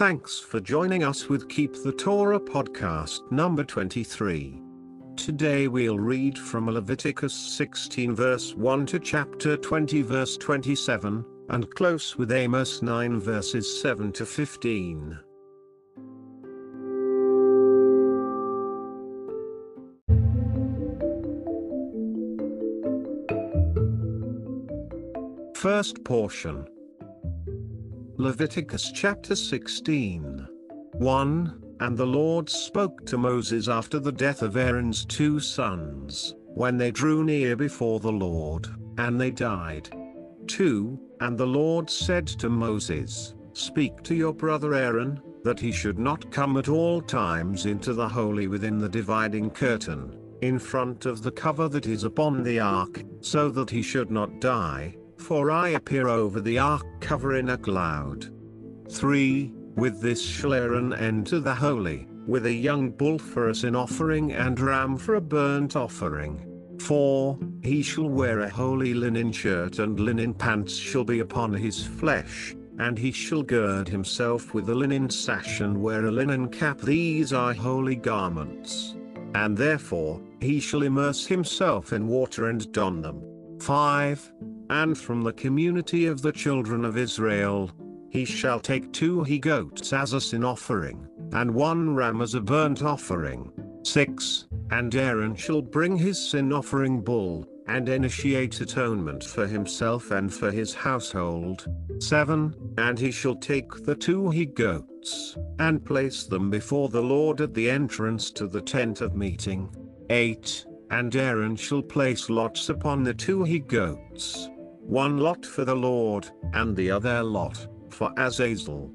Thanks for joining us with Keep the Torah podcast number 23. Today we'll read from Leviticus 16 verse 1 to chapter 20 verse 27, and close with Amos 9 verses 7 to 15. First portion Leviticus chapter 16. 1. And the Lord spoke to Moses after the death of Aaron's two sons, when they drew near before the Lord, and they died. 2. And the Lord said to Moses, Speak to your brother Aaron, that he should not come at all times into the holy within the dividing curtain, in front of the cover that is upon the ark, so that he should not die, for I appear over the ark cover in a cloud. 3. With this shall Aaron enter the holy, with a young bull for a sin offering and ram for a burnt offering. 4. He shall wear a holy linen shirt and linen pants shall be upon his flesh, and he shall gird himself with a linen sash and wear a linen cap. These are holy garments. And therefore, he shall immerse himself in water and don them. 5. And from the community of the children of Israel, he shall take two he goats as a sin offering, and one ram as a burnt offering. 6. And Aaron shall bring his sin offering bull, and initiate atonement for himself and for his household. 7. And he shall take the two he goats, and place them before the Lord at the entrance to the tent of meeting. 8. And Aaron shall place lots upon the two he goats. One lot for the Lord, and the other lot for Azazel.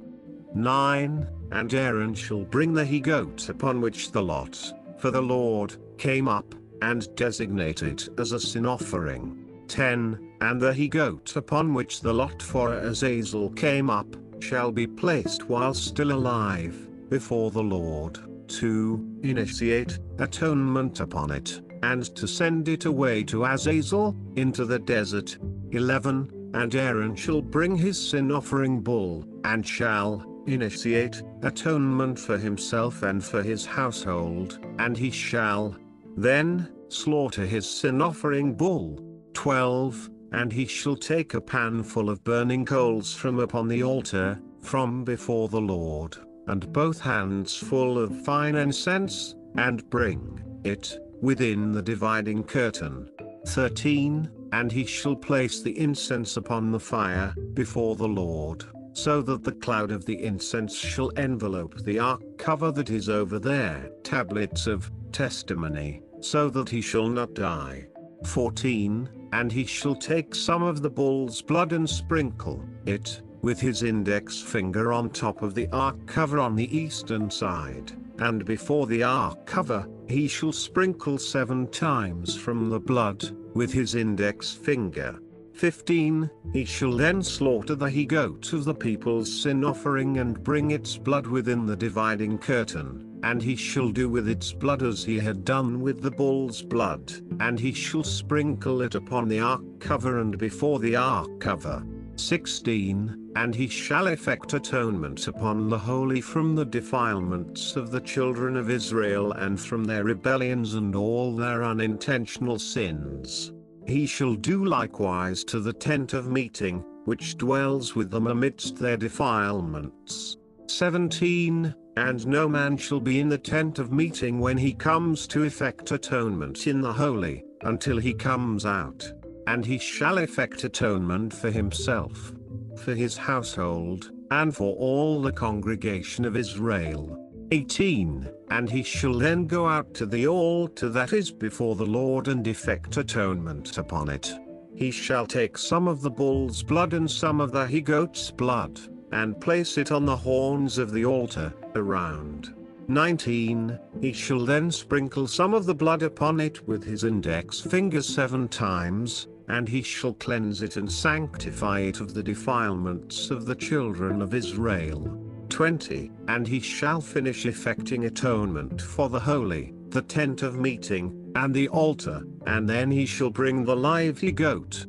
9. And Aaron shall bring the he goat upon which the lot, for the Lord, came up, and designate it as a sin offering. 10. And the he goat upon which the lot for Azazel came up, shall be placed while still alive, before the Lord, to initiate atonement upon it and to send it away to Azazel, into the desert. 11. And Aaron shall bring his sin offering bull, and shall initiate atonement for himself and for his household, and he shall then slaughter his sin offering bull. 12. And he shall take a pan full of burning coals from upon the altar, from before the Lord, and both hands full of fine incense, and bring it within the dividing curtain. 13. And he shall place the incense upon the fire, before the Lord, so that the cloud of the incense shall envelope the ark cover that is over there. Tablets of testimony, so that he shall not die. 14. And he shall take some of the bull's blood and sprinkle it, with his index finger on top of the ark cover on the eastern side and before the ark cover, he shall sprinkle seven times from the blood, with his index finger. 15. He shall then slaughter the he goat of the people's sin offering and bring its blood within the dividing curtain, and he shall do with its blood as he had done with the bull's blood, and he shall sprinkle it upon the ark cover and before the ark cover. 16. And he shall effect atonement upon the holy from the defilements of the children of Israel and from their rebellions and all their unintentional sins. He shall do likewise to the tent of meeting, which dwells with them amidst their defilements. 17. And no man shall be in the tent of meeting when he comes to effect atonement in the holy, until he comes out and he shall effect atonement for himself, for his household, and for all the congregation of Israel. 18. And he shall then go out to the altar that is before the Lord and effect atonement upon it. He shall take some of the bull's blood and some of the he goat's blood, and place it on the horns of the altar, around. 19. He shall then sprinkle some of the blood upon it with his index finger seven times, and he shall cleanse it and sanctify it of the defilements of the children of Israel. 20. And he shall finish effecting atonement for the holy, the tent of meeting, and the altar, and then he shall bring the live he goat.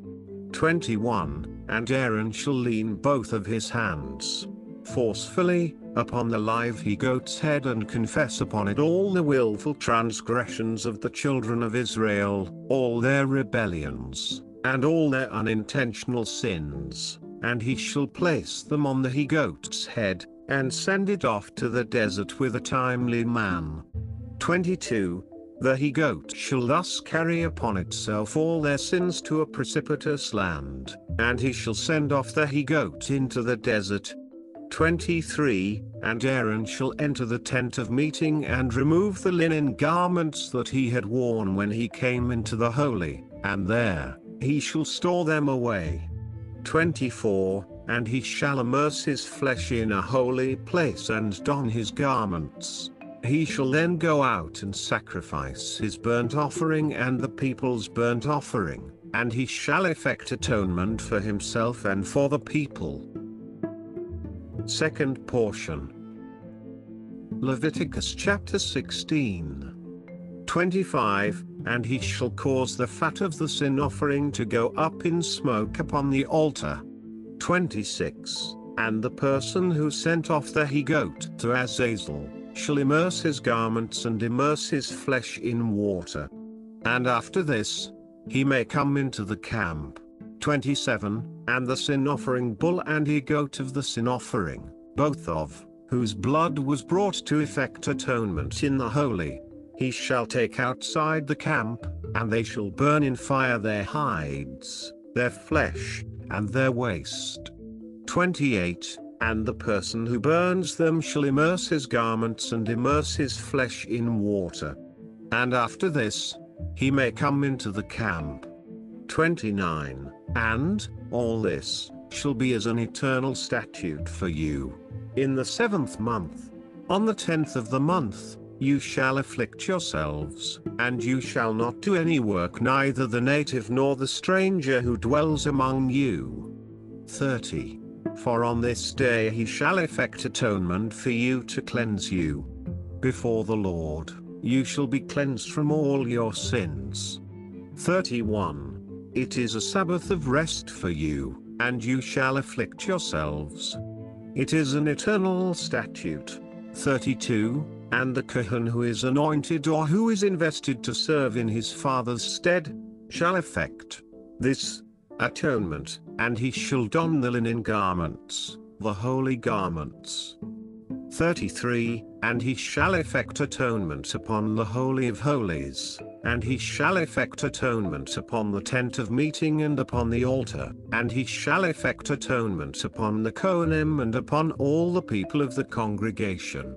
21. And Aaron shall lean both of his hands forcefully, upon the live he goat's head and confess upon it all the wilful transgressions of the children of Israel, all their rebellions, and all their unintentional sins, and he shall place them on the he goat's head, and send it off to the desert with a timely man. 22. The he goat shall thus carry upon itself all their sins to a precipitous land, and he shall send off the he goat into the desert. 23. And Aaron shall enter the tent of meeting and remove the linen garments that he had worn when he came into the holy, and there he shall store them away. 24. And he shall immerse his flesh in a holy place and don his garments. He shall then go out and sacrifice his burnt offering and the people's burnt offering, and he shall effect atonement for himself and for the people. Second portion Leviticus chapter 16. 25 And he shall cause the fat of the sin offering to go up in smoke upon the altar. 26 And the person who sent off the he goat to Azazel shall immerse his garments and immerse his flesh in water. And after this, he may come into the camp. 27 And the sin offering bull and he goat of the sin offering, both of whose blood was brought to effect atonement in the holy, he shall take outside the camp, and they shall burn in fire their hides, their flesh, and their waste. 28 and the person who burns them shall immerse his garments and immerse his flesh in water. And after this, he may come into the camp. 29. And, all this, shall be as an eternal statute for you. In the seventh month, on the tenth of the month, you shall afflict yourselves, and you shall not do any work neither the native nor the stranger who dwells among you. 30. For on this day he shall effect atonement for you to cleanse you. Before the Lord, you shall be cleansed from all your sins. 31. It is a Sabbath of rest for you, and you shall afflict yourselves. It is an eternal statute. 32. And the Kohen who is anointed or who is invested to serve in his father's stead, shall effect this atonement, and he shall don the linen garments, the holy garments. 33 And he shall effect atonement upon the Holy of Holies, and he shall effect atonement upon the tent of meeting and upon the altar, and he shall effect atonement upon the Kohanim and upon all the people of the congregation.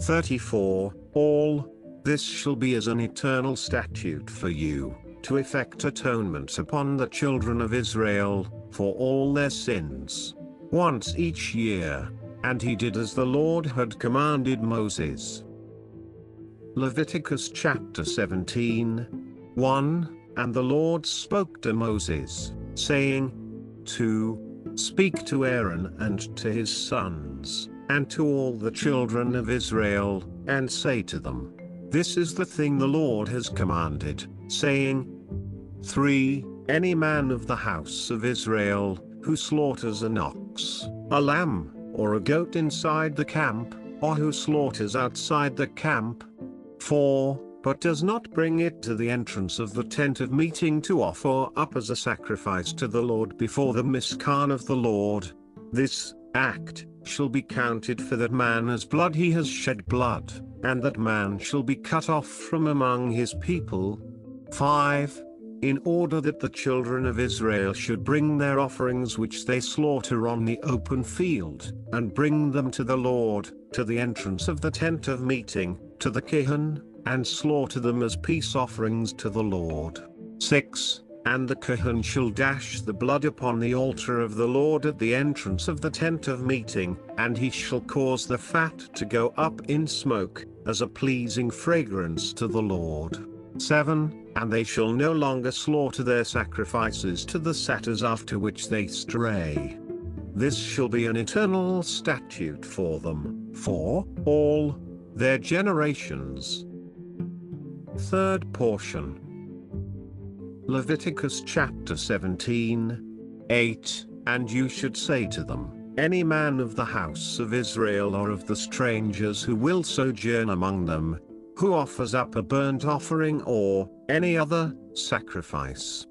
34 All this shall be as an eternal statute for you to effect atonement upon the children of Israel, for all their sins, once each year, and he did as the Lord had commanded Moses. Leviticus chapter 17 1 And the Lord spoke to Moses, saying, 2. Speak to Aaron and to his sons, and to all the children of Israel, and say to them, This is the thing the Lord has commanded, saying, 3. Any man of the house of Israel, who slaughters an ox, a lamb, or a goat inside the camp, or who slaughters outside the camp. 4. But does not bring it to the entrance of the tent of meeting to offer up as a sacrifice to the Lord before the Mishkan of the Lord. This act shall be counted for that man as blood he has shed blood, and that man shall be cut off from among his people. 5 in order that the children of Israel should bring their offerings which they slaughter on the open field, and bring them to the Lord, to the entrance of the tent of meeting, to the Kohen, and slaughter them as peace offerings to the Lord. 6. And the Kohen shall dash the blood upon the altar of the Lord at the entrance of the tent of meeting, and he shall cause the fat to go up in smoke, as a pleasing fragrance to the Lord. 7. And they shall no longer slaughter their sacrifices to the satyrs after which they stray. This shall be an eternal statute for them, for all their generations. Third portion Leviticus chapter 17 8 And you should say to them, any man of the house of Israel or of the strangers who will sojourn among them, who offers up a burnt offering or any other sacrifice.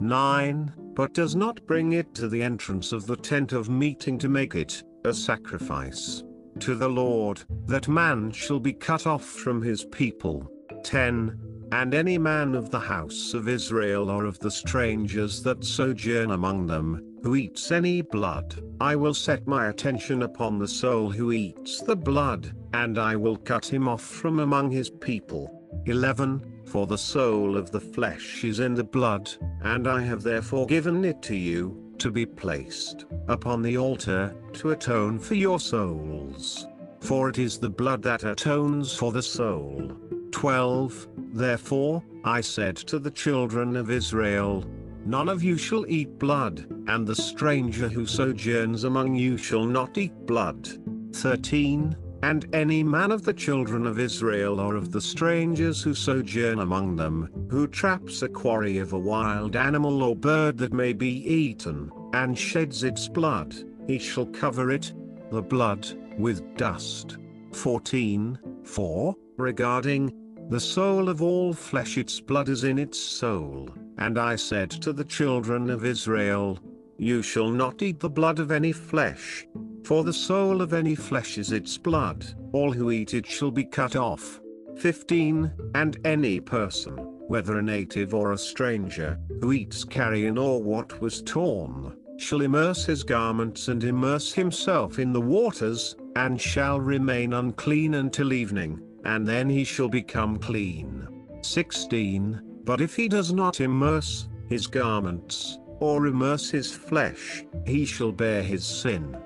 9. But does not bring it to the entrance of the tent of meeting to make it a sacrifice to the Lord, that man shall be cut off from his people. 10. And any man of the house of Israel or of the strangers that sojourn among them, who eats any blood, I will set my attention upon the soul who eats the blood, and I will cut him off from among his people. 11. For the soul of the flesh is in the blood, and I have therefore given it to you, to be placed upon the altar, to atone for your souls. For it is the blood that atones for the soul. 12. Therefore, I said to the children of Israel, None of you shall eat blood, and the stranger who sojourns among you shall not eat blood. 13. And any man of the children of Israel or of the strangers who sojourn among them, who traps a quarry of a wild animal or bird that may be eaten, and sheds its blood, he shall cover it, the blood, with dust. 14. 4. Regarding the soul of all flesh, its blood is in its soul. And I said to the children of Israel, You shall not eat the blood of any flesh, for the soul of any flesh is its blood, all who eat it shall be cut off. 15. And any person, whether a native or a stranger, who eats carrion or what was torn, shall immerse his garments and immerse himself in the waters, and shall remain unclean until evening, and then he shall become clean. 16. But if he does not immerse his garments, or immerse his flesh, he shall bear his sin.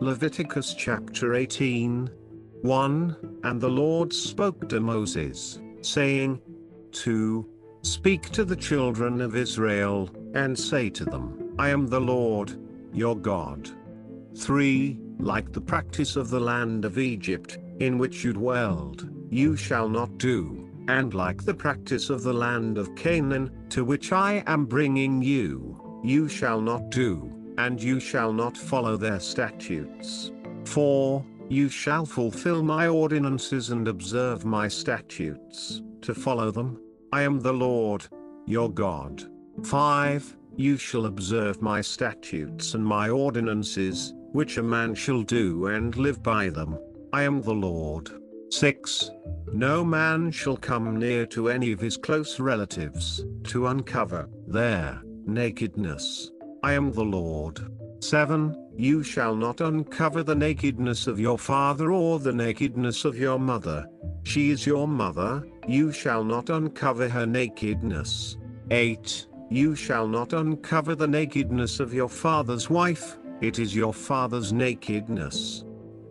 Leviticus chapter 18. 1. And the Lord spoke to Moses, saying, 2. Speak to the children of Israel, and say to them, I am the Lord, your God. 3. Like the practice of the land of Egypt, in which you dwelled, you shall not do, and like the practice of the land of Canaan, to which I am bringing you, you shall not do and you shall not follow their statutes. For, You shall fulfill my ordinances and observe my statutes, to follow them. I am the Lord, your God. 5. You shall observe my statutes and my ordinances, which a man shall do and live by them. I am the Lord. 6. No man shall come near to any of his close relatives, to uncover their nakedness. I am the Lord. 7. You shall not uncover the nakedness of your father or the nakedness of your mother. She is your mother, you shall not uncover her nakedness. 8. You shall not uncover the nakedness of your father's wife, it is your father's nakedness.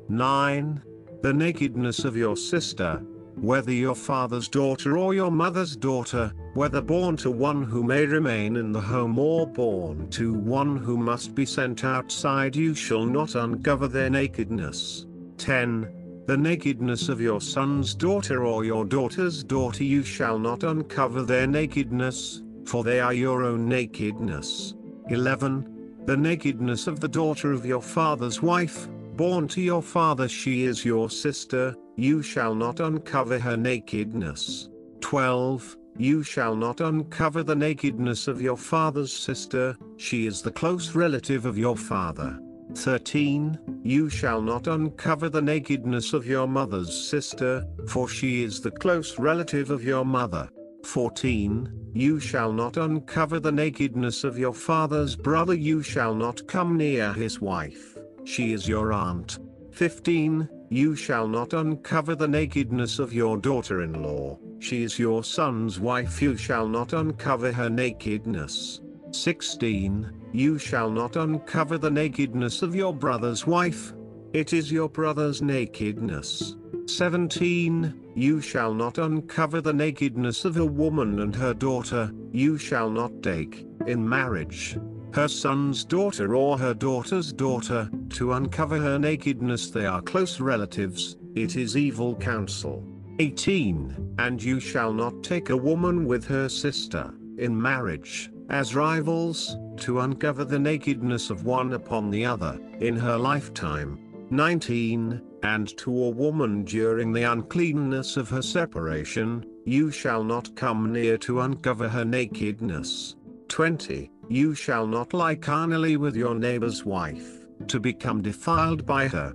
9. The nakedness of your sister, whether your father's daughter or your mother's daughter, whether born to one who may remain in the home or born to one who must be sent outside, you shall not uncover their nakedness. 10. The nakedness of your son's daughter or your daughter's daughter, you shall not uncover their nakedness, for they are your own nakedness. 11. The nakedness of the daughter of your father's wife, born to your father, she is your sister you shall not uncover her nakedness. 12. You shall not uncover the nakedness of your father's sister, she is the close relative of your father. 13. You shall not uncover the nakedness of your mother's sister, for she is the close relative of your mother. 14. You shall not uncover the nakedness of your father's brother, you shall not come near his wife, she is your aunt. 15. You shall not uncover the nakedness of your daughter-in-law, she is your son's wife you shall not uncover her nakedness. 16. You shall not uncover the nakedness of your brother's wife, it is your brother's nakedness. 17. You shall not uncover the nakedness of a woman and her daughter, you shall not take, in marriage, her son's daughter or her daughter's daughter, to uncover her nakedness they are close relatives, it is evil counsel. 18. And you shall not take a woman with her sister, in marriage, as rivals, to uncover the nakedness of one upon the other, in her lifetime. 19. And to a woman during the uncleanness of her separation, you shall not come near to uncover her nakedness. 20. You shall not lie carnally with your neighbor's wife, to become defiled by her.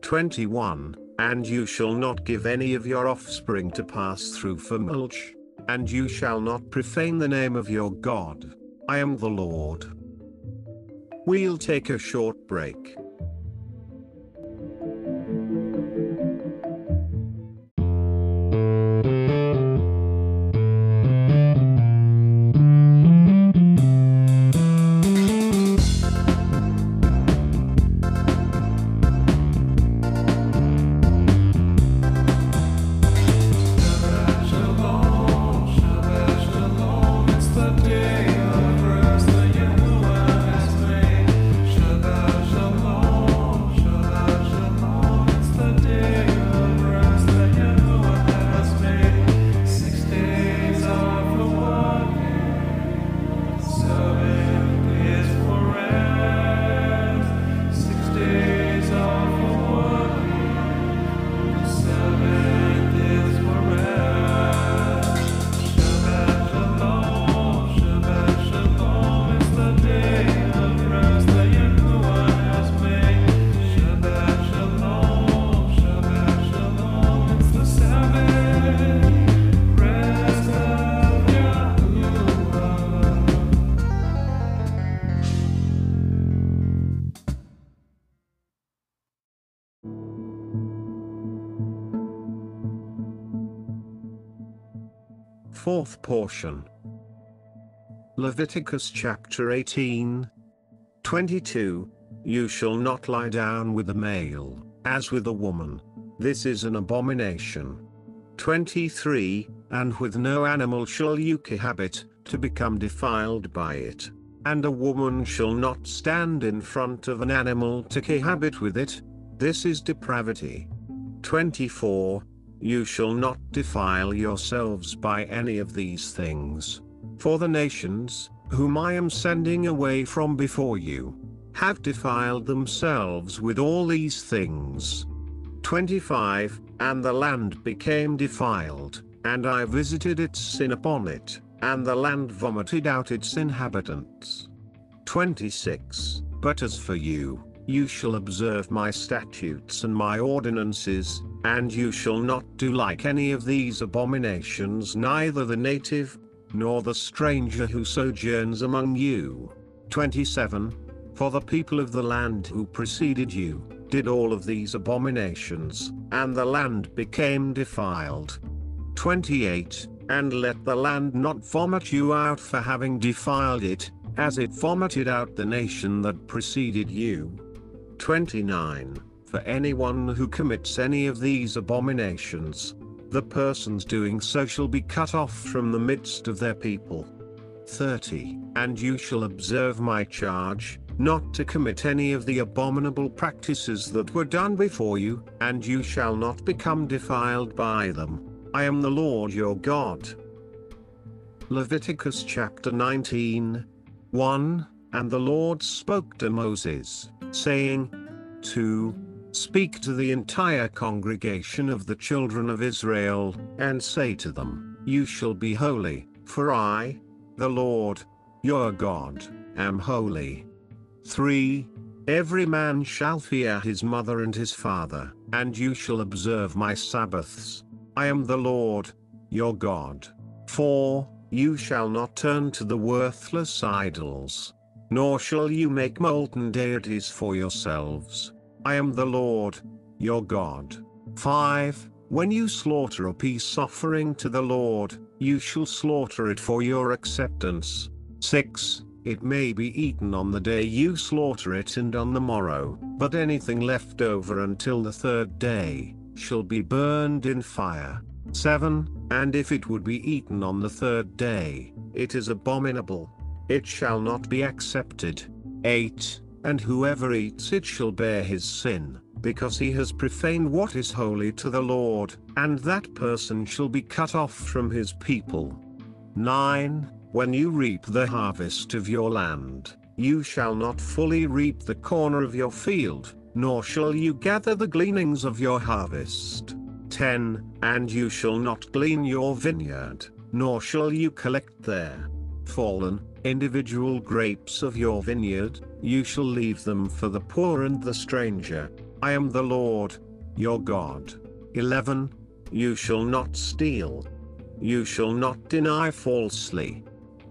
21. And you shall not give any of your offspring to pass through for Molech. And you shall not profane the name of your God. I am the Lord. We'll take a short break. Fourth portion. Leviticus chapter 18. 22. You shall not lie down with a male, as with a woman. This is an abomination. 23. And with no animal shall you cohabit, to become defiled by it. And a woman shall not stand in front of an animal to cohabit with it. This is depravity. 24. You shall not defile yourselves by any of these things. For the nations, whom I am sending away from before you, have defiled themselves with all these things. 25 And the land became defiled, and I visited its sin upon it, and the land vomited out its inhabitants. 26 But as for you, you shall observe my statutes and my ordinances, and you shall not do like any of these abominations, neither the native, nor the stranger who sojourns among you. 27 For the people of the land who preceded you, did all of these abominations, and the land became defiled. 28 And let the land not vomit you out for having defiled it, as it vomited out the nation that preceded you. 29 For anyone who commits any of these abominations, the persons doing so shall be cut off from the midst of their people. 30 And you shall observe my charge, not to commit any of the abominable practices that were done before you, and you shall not become defiled by them. I am the Lord your God. Leviticus chapter 19 1 And the Lord spoke to Moses, saying, 2. Speak to the entire congregation of the children of Israel, and say to them, You shall be holy, for I, the Lord, your God, am holy. 3. Every man shall fear his mother and his father, and you shall observe my Sabbaths. I am the Lord, your God. 4. You shall not turn to the worthless idols, nor shall you make molten deities for yourselves. I am the Lord, your God. 5. When you slaughter a peace offering to the Lord, you shall slaughter it for your acceptance. 6. It may be eaten on the day you slaughter it and on the morrow, but anything left over until the third day, shall be burned in fire. 7. And if it would be eaten on the third day, it is abominable. It shall not be accepted. 8. And whoever eats it shall bear his sin, because he has profaned what is holy to the Lord, and that person shall be cut off from his people. 9. when you reap the harvest of your land, you shall not fully reap the corner of your field, nor shall you gather the gleanings of your harvest. 10. And you shall not glean your vineyard, nor shall you collect there fallen, individual grapes of your vineyard, you shall leave them for the poor and the stranger. I am the Lord, your God. 11. You shall not steal. You shall not deny falsely.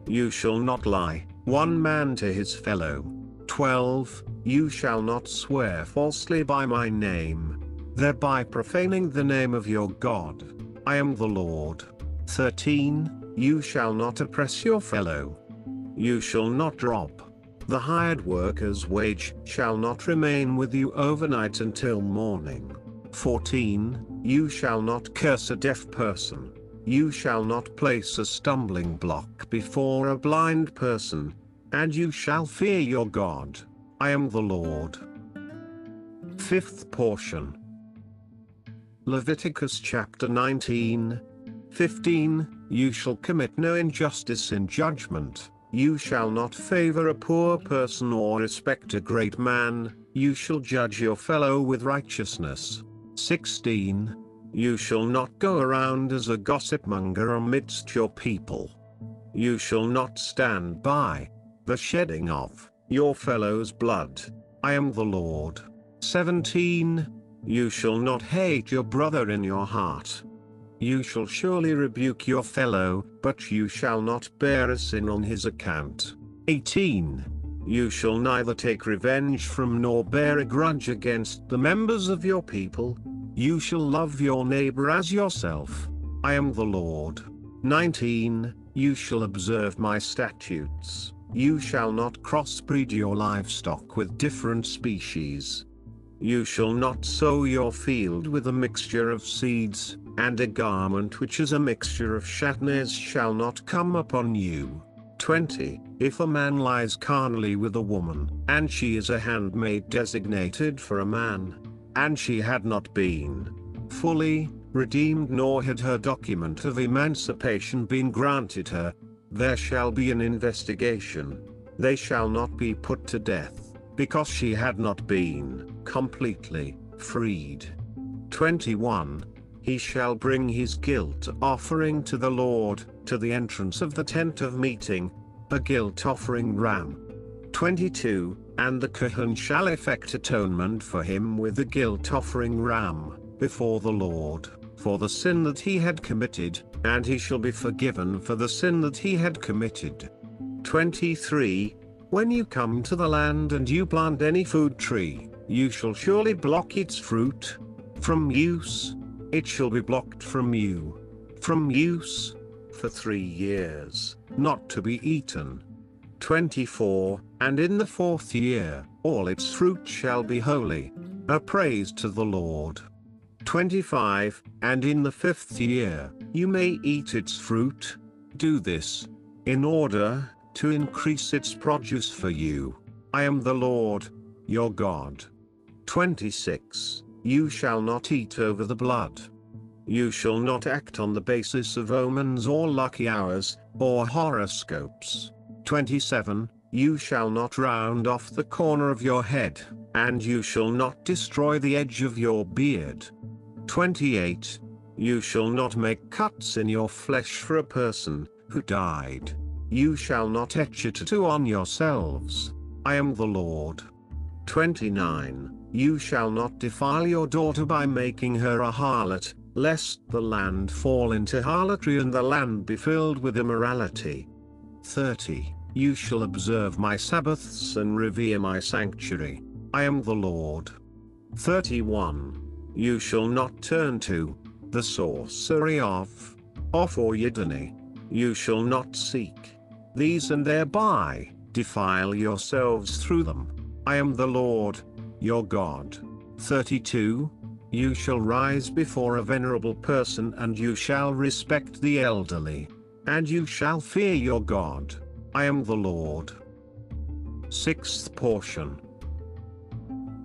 You shall not lie, one man to his fellow. 12. You shall not swear falsely by my name, thereby profaning the name of your God. I am the Lord. 13. You shall not oppress your fellow. You shall not rob. The hired worker's wage shall not remain with you overnight until morning. 14. You shall not curse a deaf person. You shall not place a stumbling block before a blind person. And you shall fear your God. I am the Lord. Fifth portion. Leviticus chapter 19. 15. You shall commit no injustice in judgment. You shall not favor a poor person or respect a great man, you shall judge your fellow with righteousness. 16. You shall not go around as a gossip monger amidst your people. You shall not stand by the shedding of your fellow's blood. I am the Lord. 17. You shall not hate your brother in your heart. You shall surely rebuke your fellow, but you shall not bear a sin on his account. 18. You shall neither take revenge from nor bear a grudge against the members of your people. You shall love your neighbor as yourself. I am the Lord. 19. You shall observe my statutes. You shall not crossbreed your livestock with different species. You shall not sow your field with a mixture of seeds, and a garment which is a mixture of shatnez shall not come upon you. 20. If a man lies carnally with a woman, and she is a handmaid designated for a man, and she had not been fully redeemed nor had her document of emancipation been granted her, there shall be an investigation. They shall not be put to death, because she had not been completely freed. 21. He shall bring his guilt offering to the Lord, to the entrance of the tent of meeting, a guilt offering ram. 22. And the Kohen shall effect atonement for him with the guilt offering ram, before the Lord, for the sin that he had committed, and he shall be forgiven for the sin that he had committed. 23. When you come to the land and you plant any food tree, you shall surely block its fruit from use. It shall be blocked from you from use for three years, not to be eaten. 24. And in the fourth year, all its fruit shall be holy, a praise to the Lord. 25. And in the fifth year, you may eat its fruit. Do this, in order to increase its produce for you. I am the Lord, your God. 26. You shall not eat over the blood. You shall not act on the basis of omens or lucky hours, or horoscopes. 27. You shall not round off the corner of your head, and you shall not destroy the edge of your beard. 28. You shall not make cuts in your flesh for a person who died. You shall not etch a tattoo on yourselves. I am the Lord. 29. You shall not defile your daughter by making her a harlot, lest the land fall into harlotry and the land be filled with immorality. 30. You shall observe my Sabbaths and revere my sanctuary. I am the Lord. 31. You shall not turn to the sorcery of Oph or Yidani. You shall not seek these and thereby defile yourselves through them. I am the Lord, your God. 32. You shall rise before a venerable person and you shall respect the elderly. And you shall fear your God. I am the Lord. Sixth portion.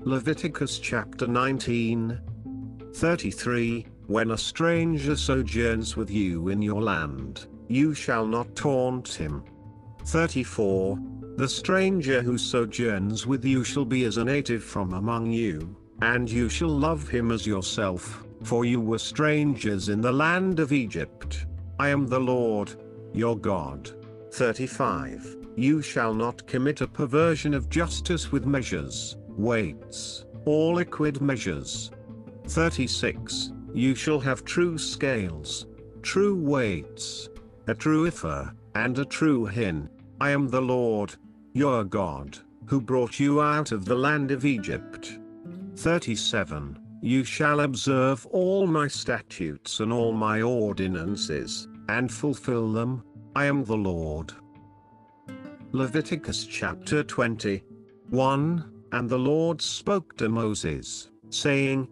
Leviticus chapter 19. 33. When a stranger sojourns with you in your land, you shall not taunt him. 34. The stranger who sojourns with you shall be as a native from among you, and you shall love him as yourself, for you were strangers in the land of Egypt. I am the Lord, your God. 35. You shall not commit a perversion of justice with measures, weights, or liquid measures. 36. You shall have true scales, true weights, a true ephah, and a true hin. I am the Lord, your God, who brought you out of the land of Egypt. 37. You shall observe all my statutes and all my ordinances, and fulfill them. I am the Lord. Leviticus chapter 20. 1. And the Lord spoke to Moses, saying,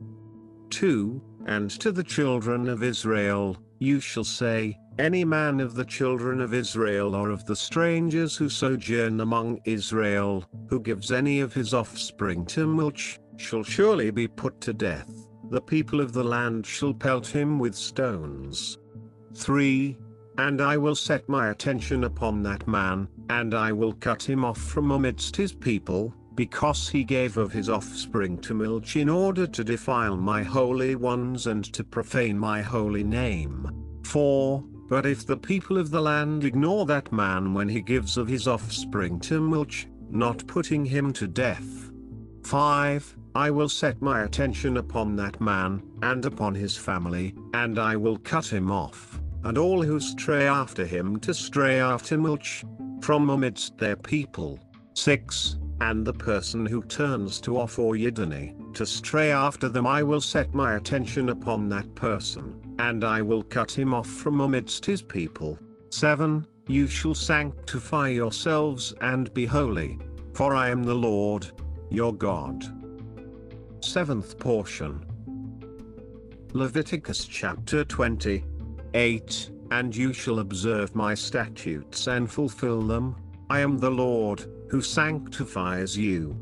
2. And to the children of Israel, you shall say, Any man of the children of Israel or of the strangers who sojourn among Israel, who gives any of his offspring to Molech, shall surely be put to death. The people of the land shall pelt him with stones. 3. And I will set my attention upon that man, and I will cut him off from amidst his people, because he gave of his offspring to Molech in order to defile my holy ones and to profane my holy name. 4. But if the people of the land ignore that man when he gives of his offspring to Molech, not putting him to death. 5. I will set my attention upon that man, and upon his family, and I will cut him off, and all who stray after him to stray after Molech, from amidst their people. 6. And the person who turns to off or yidani, to stray after them I will set my attention upon that person, and I will cut him off from amidst his people. 7. You shall sanctify yourselves and be holy, for I am the Lord, your God. Seventh portion. Leviticus chapter 20. 8. And you shall observe my statutes and fulfill them. I am the Lord, who sanctifies you.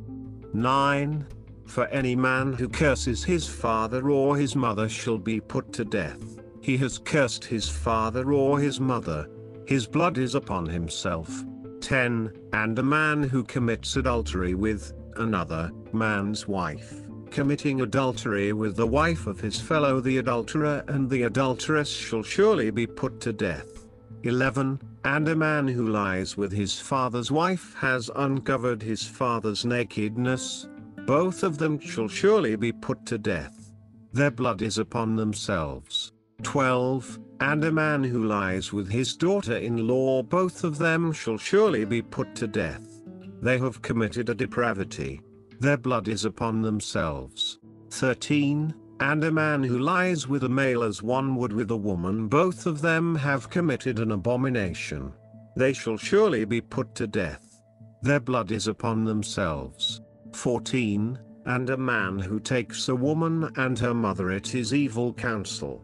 9. For any man who curses his father or his mother shall be put to death. He has cursed his father or his mother. His blood is upon himself. 10. And a man who commits adultery with another man's wife, committing adultery with the wife of his fellow the adulterer and the adulteress shall surely be put to death. 11. And a man who lies with his father's wife has uncovered his father's nakedness. Both of them shall surely be put to death. Their blood is upon themselves. 12. And a man who lies with his daughter in law, both of them shall surely be put to death. They have committed a depravity. Their blood is upon themselves. 13. And a man who lies with a male as one would with a woman, both of them have committed an abomination. They shall surely be put to death. Their blood is upon themselves. 14. And a man who takes a woman and her mother at his evil counsel.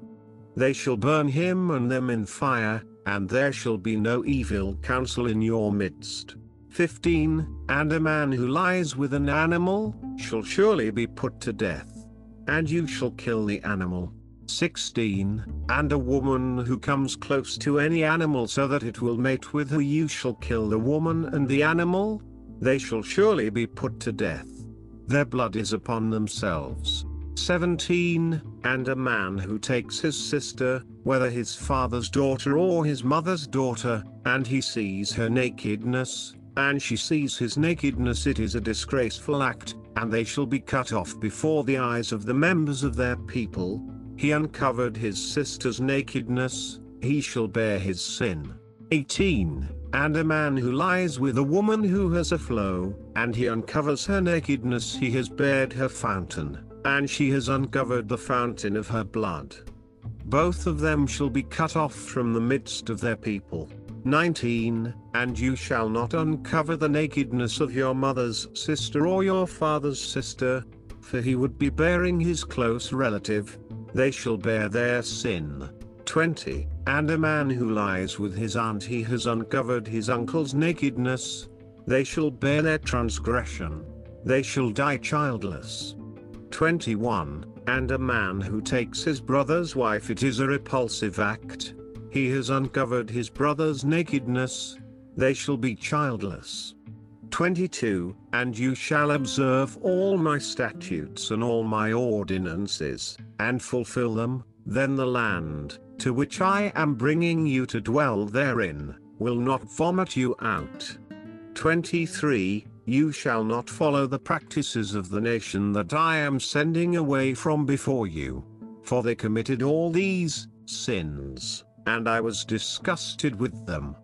They shall burn him and them in fire, and there shall be no evil counsel in your midst. 15. And a man who lies with an animal, shall surely be put to death. And you shall kill the animal. 16. And a woman who comes close to any animal so that it will mate with her, you shall kill the woman and the animal. They shall surely be put to death. Their blood is upon themselves. 17. And a man who takes his sister, whether his father's daughter or his mother's daughter, and he sees her nakedness, and she sees his nakedness, it is a disgraceful act, and they shall be cut off before the eyes of the members of their people. He uncovered his sister's nakedness, he shall bear his sin. 18. And a man who lies with a woman who has a flow, and he uncovers her nakedness, he has bared her fountain, and she has uncovered the fountain of her blood. Both of them shall be cut off from the midst of their people. 19. And you shall not uncover the nakedness of your mother's sister or your father's sister, for he would be bearing his close relative. They shall bear their sin. 20. And a man who lies with his aunt, he has uncovered his uncle's nakedness. They shall bear their transgression. They shall die childless. 21. And a man who takes his brother's wife, it is a repulsive act. he has uncovered his brother's nakedness, they shall be childless. 22 And you shall observe all my statutes and all my ordinances, and fulfill them, then the land, to which I am bringing you to dwell therein, will not vomit you out. 23 You shall not follow the practices of the nation that I am sending away from before you. For they committed all these sins, and I was disgusted with them.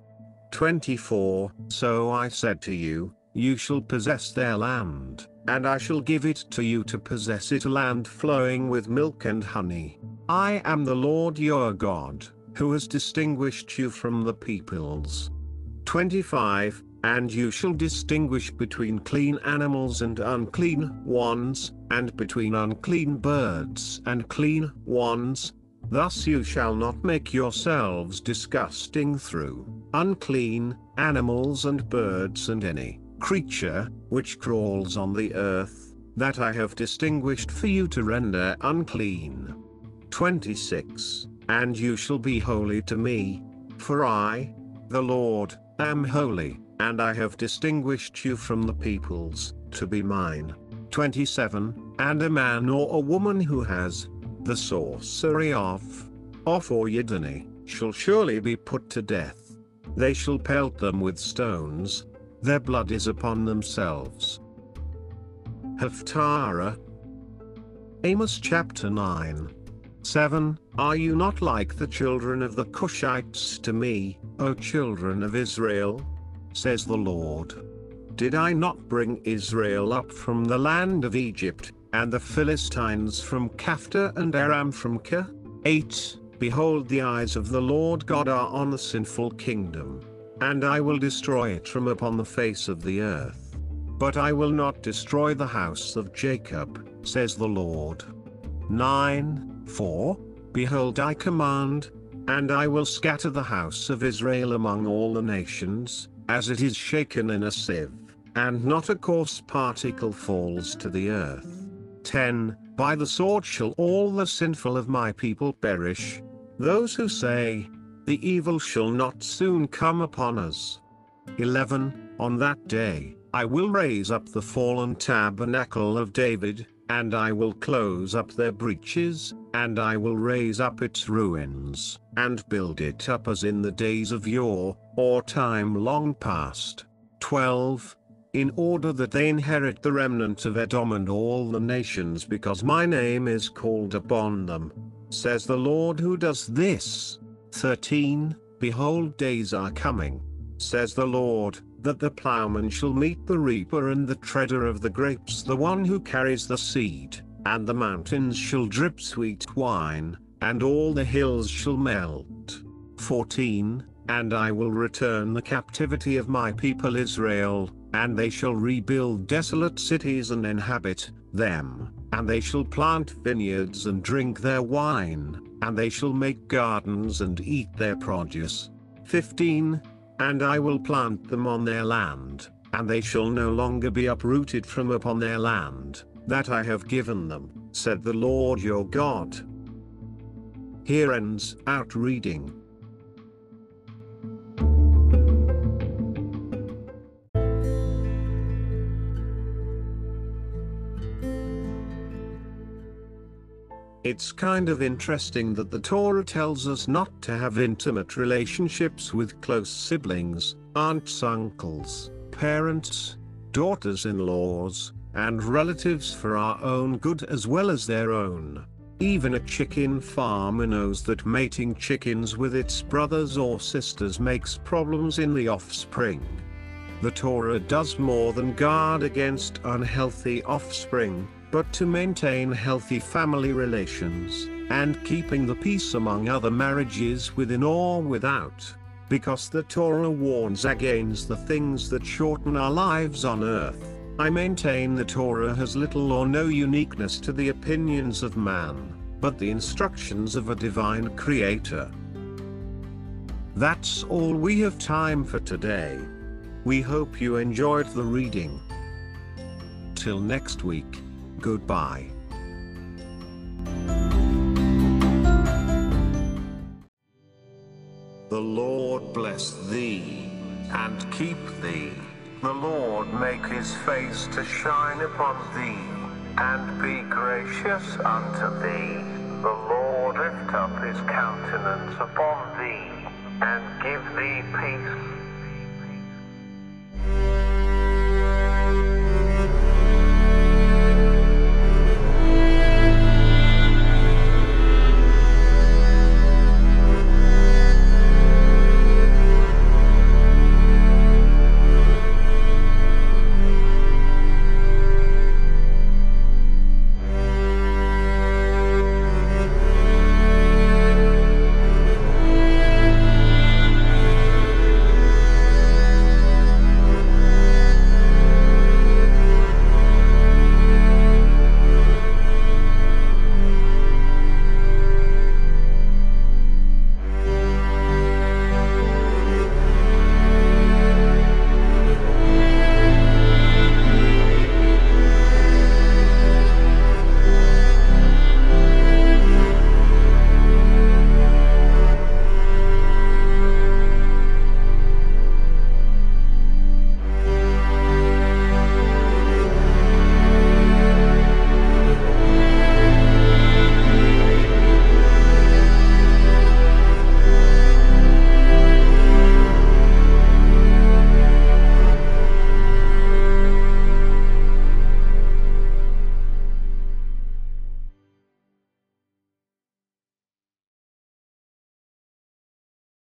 24 So I said to you, You shall possess their land, and I shall give it to you to possess it, a land flowing with milk and honey. I am the Lord your God, who has distinguished you from the peoples. 25 And you shall distinguish between clean animals and unclean ones, and between unclean birds and clean ones. Thus you shall not make yourselves disgusting through unclean animals and birds and any creature which crawls on the earth, that I have distinguished for you to render unclean. 26 And you shall be holy to me, for I, the Lord, am holy, and I have distinguished you from the peoples, to be mine. 27 And a man or a woman who has the sorcery of, Ov or Yidoni, shall surely be put to death. They shall pelt them with stones, their blood is upon themselves. Haftarah Amos chapter 9 7 Are you not like the children of the Cushites to me, O children of Israel? Says the Lord. Did I not bring Israel up from the land of Egypt, and the Philistines from Caphtor and Aram from Kir? 8 Behold, the eyes of the Lord God are on the sinful kingdom, and I will destroy it from upon the face of the earth. But I will not destroy the house of Jacob, says the Lord. 9 4 Behold, I command, and I will scatter the house of Israel among all the nations, as it is shaken in a sieve, and not a coarse particle falls to the earth. 10 By the sword shall all the sinful of my people perish. Those who say, The evil shall not soon come upon us. 11 On that day, I will raise up the fallen tabernacle of David, and I will close up their breaches, and I will raise up its ruins, and build it up as in the days of yore, or time long past. 12 in order that they inherit the remnant of Edom and all the nations because my name is called upon them, says the Lord who does this. 13 Behold, days are coming, says the Lord, that the plowman shall meet the reaper and the treader of the grapes, the one who carries the seed, and the mountains shall drip sweet wine, and all the hills shall melt. 14 And I will return the captivity of my people Israel, and they shall rebuild desolate cities and inhabit them, and they shall plant vineyards and drink their wine, and they shall make gardens and eat their produce. 15 And I will plant them on their land, and they shall no longer be uprooted from upon their land, that I have given them, said the Lord your God. Here ends out reading. It's kind of interesting that the Torah tells us not to have intimate relationships with close siblings, aunts, uncles, parents, daughters in laws, and relatives for our own good as well as their own. Even a chicken farmer knows that mating chickens with its brothers or sisters makes problems in the offspring. The Torah does more than guard against unhealthy offspring, but to maintain healthy family relations, and keeping the peace among other marriages within or without. Because the Torah warns against the things that shorten our lives on earth, I maintain the Torah has little or no uniqueness to the opinions of man, but the instructions of a divine creator. That's all we have time for today. We hope you enjoyed the reading. Till next week, goodbye. The Lord bless thee, and keep thee. The Lord make his face to shine upon thee, and be gracious unto thee. The Lord lift up his countenance upon thee, and give thee peace.